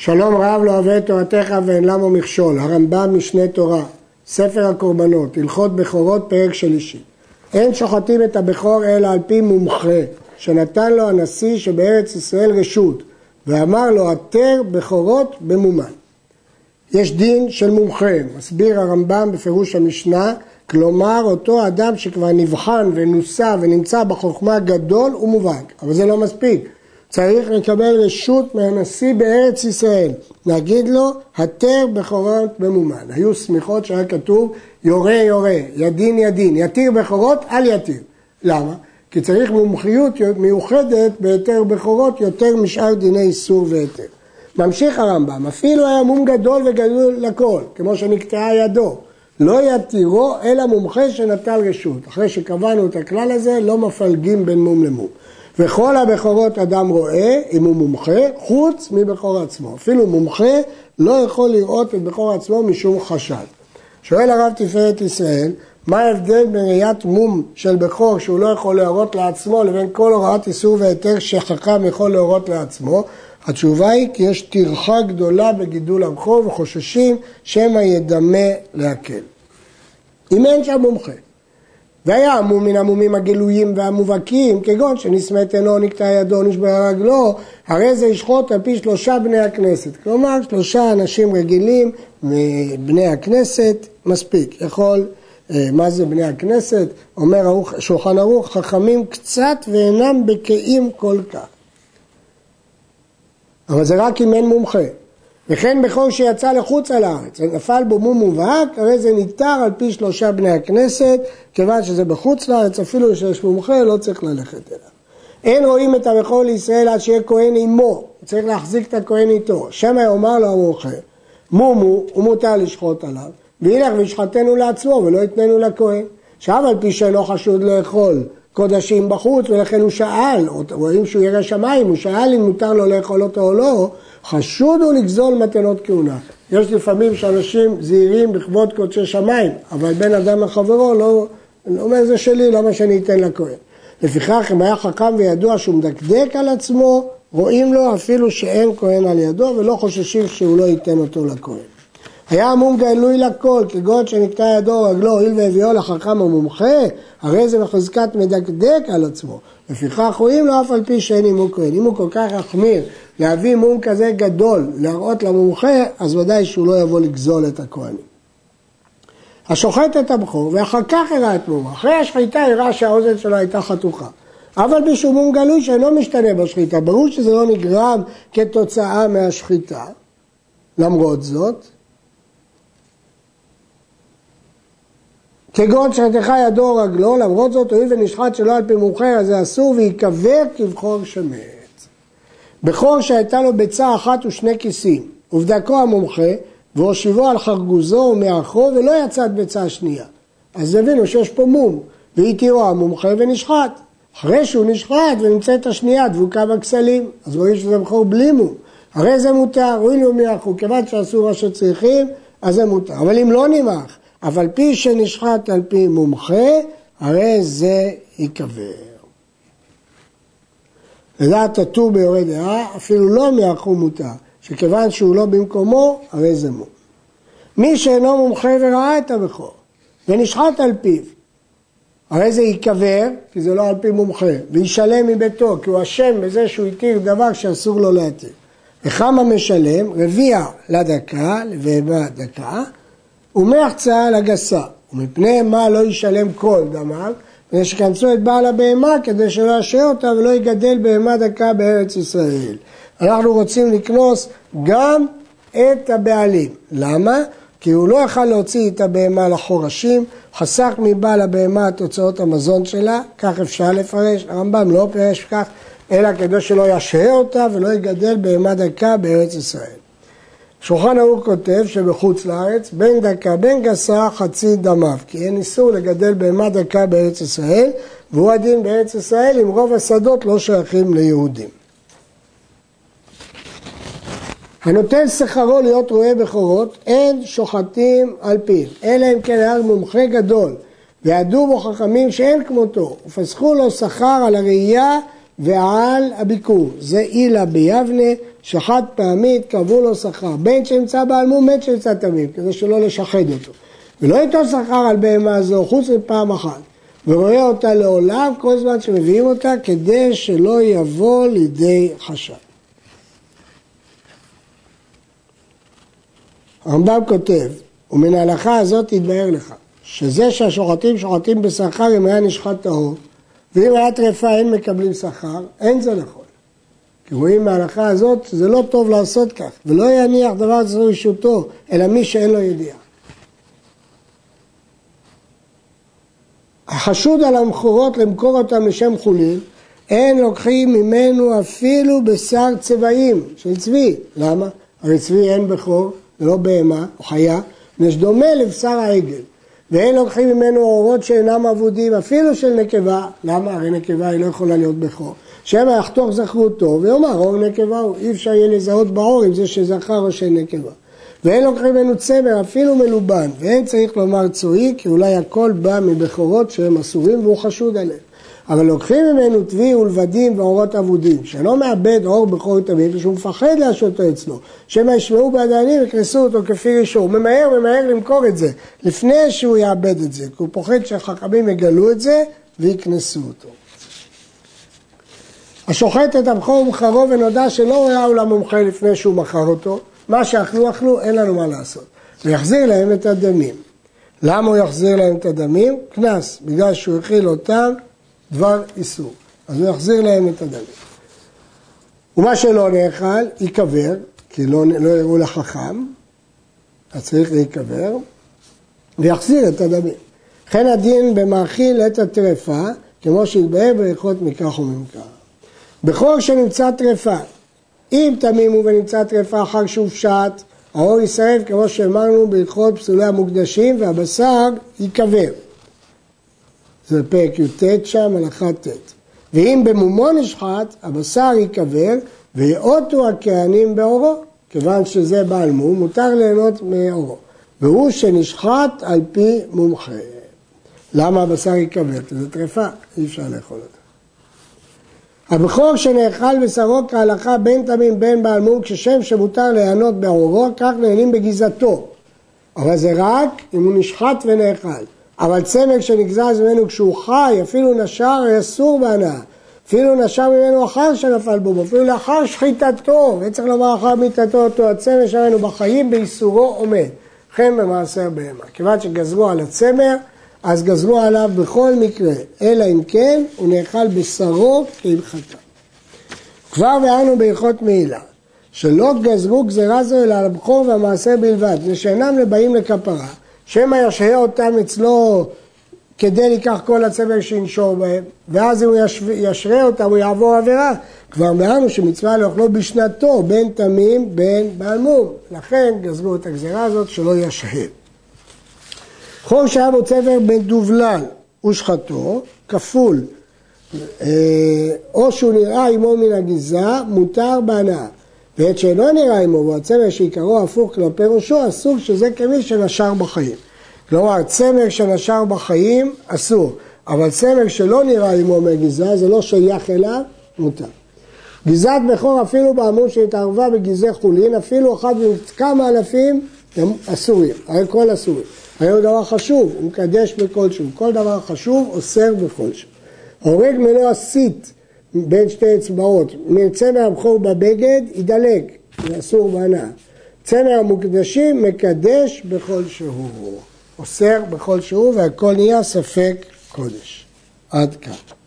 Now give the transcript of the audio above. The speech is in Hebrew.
שלום רב לא אוהב את תורתך ואין למה מכשול, הרמב"ם משנה תורה, ספר הקורבנות, הלכות בכורות, פרק שלישי. אין שוחטים את הבכור אלא על פי מומחה, שנתן לו הנשיא שבארץ ישראל רשות, ואמר לו התר בכורות במומן. יש דין של מומחה, מסביר הרמב"ם בפירוש המשנה, כלומר אותו אדם שכבר נבחן ונוסה ונמצא בחוכמה גדול ומובהק, אבל זה לא מספיק. צריך לקבל רשות מהנשיא בארץ ישראל, להגיד לו, התר בכורות במומן. היו סמיכות שהיה כתוב, יורה יורה, ידין ידין, יתיר בכורות, אל יתיר. למה? כי צריך מומחיות מיוחדת בהיתר בכורות יותר משאר דיני איסור והיתר. ממשיך הרמב"ם, אפילו היה מום גדול וגדול לכל, כמו שנקטעה ידו. לא יתירו אלא מומחה שנטל רשות. אחרי שקבענו את הכלל הזה, לא מפלגים בין מום למום. וכל הבכורות אדם רואה, אם הוא מומחה, חוץ מבכור עצמו. אפילו מומחה לא יכול לראות את בכור עצמו משום חשד. שואל הרב תפארת ישראל, מה ההבדל בין ראיית מום של בכור שהוא לא יכול להורות לעצמו לבין כל הוראת איסור והיתר שחכם יכול להורות לעצמו? התשובה היא כי יש טרחה גדולה בגידול הבכור וחוששים שמא ידמה להקל. אם אין שם מומחה והיה המום מן המומים הגלויים והמובהקים, כגון שנסמת עינו, נקטע ידו, נשברה רגלו, הרי זה ישחוט על פי שלושה בני הכנסת. כלומר, שלושה אנשים רגילים מבני הכנסת, מספיק. יכול, אה, מה זה בני הכנסת? אומר שולחן ערוך, חכמים קצת ואינם בקיאים כל כך. אבל זה רק אם אין מומחה. וכן בכל שיצא לחוץ על הארץ, נפל בו מום מובהק, הרי זה ניתר על פי שלושה בני הכנסת, כיוון שזה בחוץ לארץ, אפילו שיש מומחה, לא צריך ללכת אליו. אין רואים את הבכור לישראל עד שיהיה כהן עמו, צריך להחזיק את הכהן איתו. שמא יאמר לו המומחה, מומו, הוא מותר לשחוט עליו, וילך וישחטנו לעצמו ולא יתננו לכהן. עכשיו על פי שאינו חשוד לאכול קודשים בחוץ, ולכן הוא שאל, רואים שהוא ירא שמיים, הוא שאל אם מותר לו לאכול אותו או לא, חשוד הוא לגזול מתנות כהונה. יש לפעמים שאנשים זהירים בכבוד קודשי שמיים, אבל בין אדם לחברו לא, לא אומר זה שלי, למה שאני אתן לכהן? לפיכך אם היה חכם וידוע שהוא מדקדק על עצמו, רואים לו אפילו שאין כהן על ידו ולא חוששים שהוא לא ייתן אותו לכהן. היה המום גלוי לכל, כגון שנקטע ידו או רגלו, הואיל והביאו לחכם המומחה, הרי זה בחזקת מדקדק על עצמו. לפיכך רואים לו אף על פי שאין עמו כהן. אם הוא כל כך יחמיר להביא מום כזה גדול, להראות למומחה, אז ודאי שהוא לא יבוא לגזול את הכהנים. השוחט את הבכור ואחר כך הראה את מומו. אחרי השחיטה הראה שהאוזן שלו הייתה חתוכה. אבל בשום מום גלוי שאינו משתנה בשחיטה. ברור שזה לא נגרם כתוצאה מהשחיטה. למרות זאת, כגון שחתך ידו או רגלו, למרות זאת הואיל ונשחט שלא על פי מומחה, אז זה אסור ויקבר כבכור שמת. בכור שהייתה לו ביצה אחת ושני כיסים, ובדקו המומחה, והושיבו על חרגוזו ומאחרו, ולא יצאת ביצה שנייה. אז הבינו שיש פה מום, והתירו המומחה ונשחט. אחרי שהוא נשחט ונמצאת השנייה דבוקה בכסלים, אז רואים שזה בכור בלי מום. הרי זה מותר, הואיל ומאחרו, כיוון שעשו מה שצריכים, אז זה מותר. אבל אם לא נמח, אבל פי שנשחט על פי מומחה, הרי זה ייקבר. לדעת הטור ביורה דעה, אפילו לא מיערכו מותר, שכיוון שהוא לא במקומו, הרי זה מום. מי שאינו מומחה וראה את הבכור, ונשחט על פיו, הרי זה ייקבר, כי זה לא על פי מומחה, וישלם מביתו, כי הוא אשם בזה שהוא התיר דבר שאסור לו להתיר. וכמה משלם? רביע לדקה, לבהמה דקה, ומחצה לגסה. ומפני מה לא ישלם כל דמיו? מפני שכנסו את בעל הבהמה כדי שלא ישרה אותה ולא יגדל בהמה דקה בארץ ישראל. אנחנו רוצים לקנוס גם את הבעלים. למה? כי הוא לא יכל להוציא את הבהמה לחורשים, חסך מבעל הבהמה את הוצאות המזון שלה, כך אפשר לפרש, הרמב"ם לא פירש כך, אלא כדי שלא ישהה אותה ולא יגדל בהמה דקה בארץ ישראל. שולחן ערוך כותב שבחוץ לארץ בין דקה בין גסה חצי דמיו כי אין איסור לגדל בהמה דקה בארץ ישראל והוא הדין בארץ ישראל אם רוב השדות לא שייכים ליהודים. הנותן שכרו להיות רועה בכורות אין שוחטים על פיו אלא אם כן היה מומחה גדול וידעו בו חכמים שאין כמותו ופסחו לו שכר על הראייה ועל הביקור זה אילה ביבנה שחד פעמית קבעו לו שכר, בין שנמצא בעלמום בין שנמצא תמים, כדי שלא לשחד אותו. ולא ייתן שכר על בהמה זו חוץ מפעם אחת, ורואה אותה לעולם כל זמן שמביאים אותה כדי שלא יבוא לידי חשד. הרמב"ם כותב, ומן ההלכה הזאת תתבהר לך, שזה שהשוחטים שוחטים בשכר אם היה נשחט טהור, ואם היה טרפה אין מקבלים שכר, אין זה נכון. כי רואים מההלכה הזאת, זה לא טוב לעשות כך, ולא יניח דבר זה רשותו, אלא מי שאין לו ידיעה. החשוד על המכורות למכור אותם לשם חולין, אין לוקחים ממנו אפילו בשר צבעים של צבי. למה? הרי צבי אין בכור, זה לא בהמה או חיה, יש דומה לבשר העגל. ואין לוקחים ממנו אורות שאינם אבודים, אפילו של נקבה. למה? הרי נקבה היא לא יכולה להיות בכור. שמא יחתוך זכרותו ויאמר אור נקבה הוא. אי אפשר יהיה לזהות באור אם זה שזכר או של נקבה. ואין לוקחים ממנו צמר אפילו מלובן, ואין צריך לומר צועי, כי אולי הכל בא מבכורות שהם אסורים והוא חשוד עליהם. אבל לוקחים ממנו טבי ולבדים ואורות אבודים, שלא מאבד אור בכור תמיד, ושהוא מפחד להשאותו אצלו, שמא ישמעו בעדיינים ויקנסו אותו כפי רישו. הוא ממהר, ממהר למכור את זה, לפני שהוא יאבד את זה, כי הוא פוחד שהחכמים יגלו את זה ויקנסו אותו. השוחט את הבכור ומכרו ונודע שלא ראהו למומחה לפני שהוא מכר אותו, מה שאכלו אכלו, אין לנו מה לעשות. ויחזיר להם את הדמים. למה הוא יחזיר להם את הדמים? קנס, בגלל שהוא הכיל אותם דבר איסור. אז הוא יחזיר להם את הדמים. ומה שלא נאכל, ייקבר, כי לא, לא יראו לחכם, אז צריך להיקבר, ויחזיר את הדמים. וכן הדין במאכיל את הטרפה, כמו שהתבהר בהלכות מכך וממכר. בכור שנמצא טרפה, אם תמים הוא ונמצא טרפה אחר שהופשט, האור יישרף כמו שאמרנו בהלכות פסולי המוקדשים והבשר ייקבר. זה פרק י"ט שם, הלכה ט'. ואם במומו נשחט, הבשר ייקבר ויאותו הכהנים באורו. כיוון שזה בעל מום, מותר ליהנות מאורו. והוא שנשחט על פי מומחה. למה הבשר ייקבר? כי זה טרפה, אי אפשר לאכול אותו. הבכור שנאכל בשרו כהלכה בין תמים בין בעל מום כשם שמותר ליהנות בעורו, כך נהנים בגזעתו. אבל זה רק אם הוא נשחט ונאכל. אבל צמק שנגזז ממנו כשהוא חי, אפילו נשר, אסור בהנאה. אפילו נשר ממנו אחר שנפל בו, אפילו לאחר שחיטתו, וצריך לומר אחר מיתתו אותו הצמר שלנו בחיים באיסורו עומד. וכן במעשר בהמה. כיוון שגזרו על הצמר, אז גזרו עליו בכל מקרה, אלא אם כן הוא נאכל בשרו כהלכתה. כבר ואנו בהלכות מעילה, שלא גזרו גזירה זו אלא על הבכור והמעשר בלבד, ושאינם לבאים לכפרה, שמא ישהה אותם אצלו כדי לקח כל הצמר שינשור בהם, ואז אם הוא ישרה אותם הוא יעבור עבירה. כבר אמרנו שמצווה לאכלו בשנתו, בין תמים בין בעל מום. לכן גזרו את הגזירה הזאת שלא ישהה. חור שהיה בו צבר מדובלל ושחטו, כפול, אה, או שהוא נראה עמו מן הגזרה, מותר בהנאה. ועת שאינו נראה עמו, והצמר שעיקרו הפוך כלפי ראשו, אסור שזה כמי שנשר בחיים. כלומר, צמר שנשר בחיים, אסור. אבל צמר שלא נראה עמו מהגזרה, זה לא שייך אליו, מותר. גזרת בכור אפילו בעמוד שהתערבה בגזעי חולין, אפילו אחד מכמה אלפים, הם אסורים, הרי כל אסורים. הרי הוא דבר חשוב, הוא מקדש בכל שוב. כל דבר חשוב אוסר בכל שוב. הורג מלוא הסית בין שתי אצבעות, מצמר הבכור בבגד, ידלק, זה אסור בהנאה. צמר המוקדשים מקדש בכל שהוא. אוסר בכל שהוא והכל נהיה ספק קודש. עד כאן.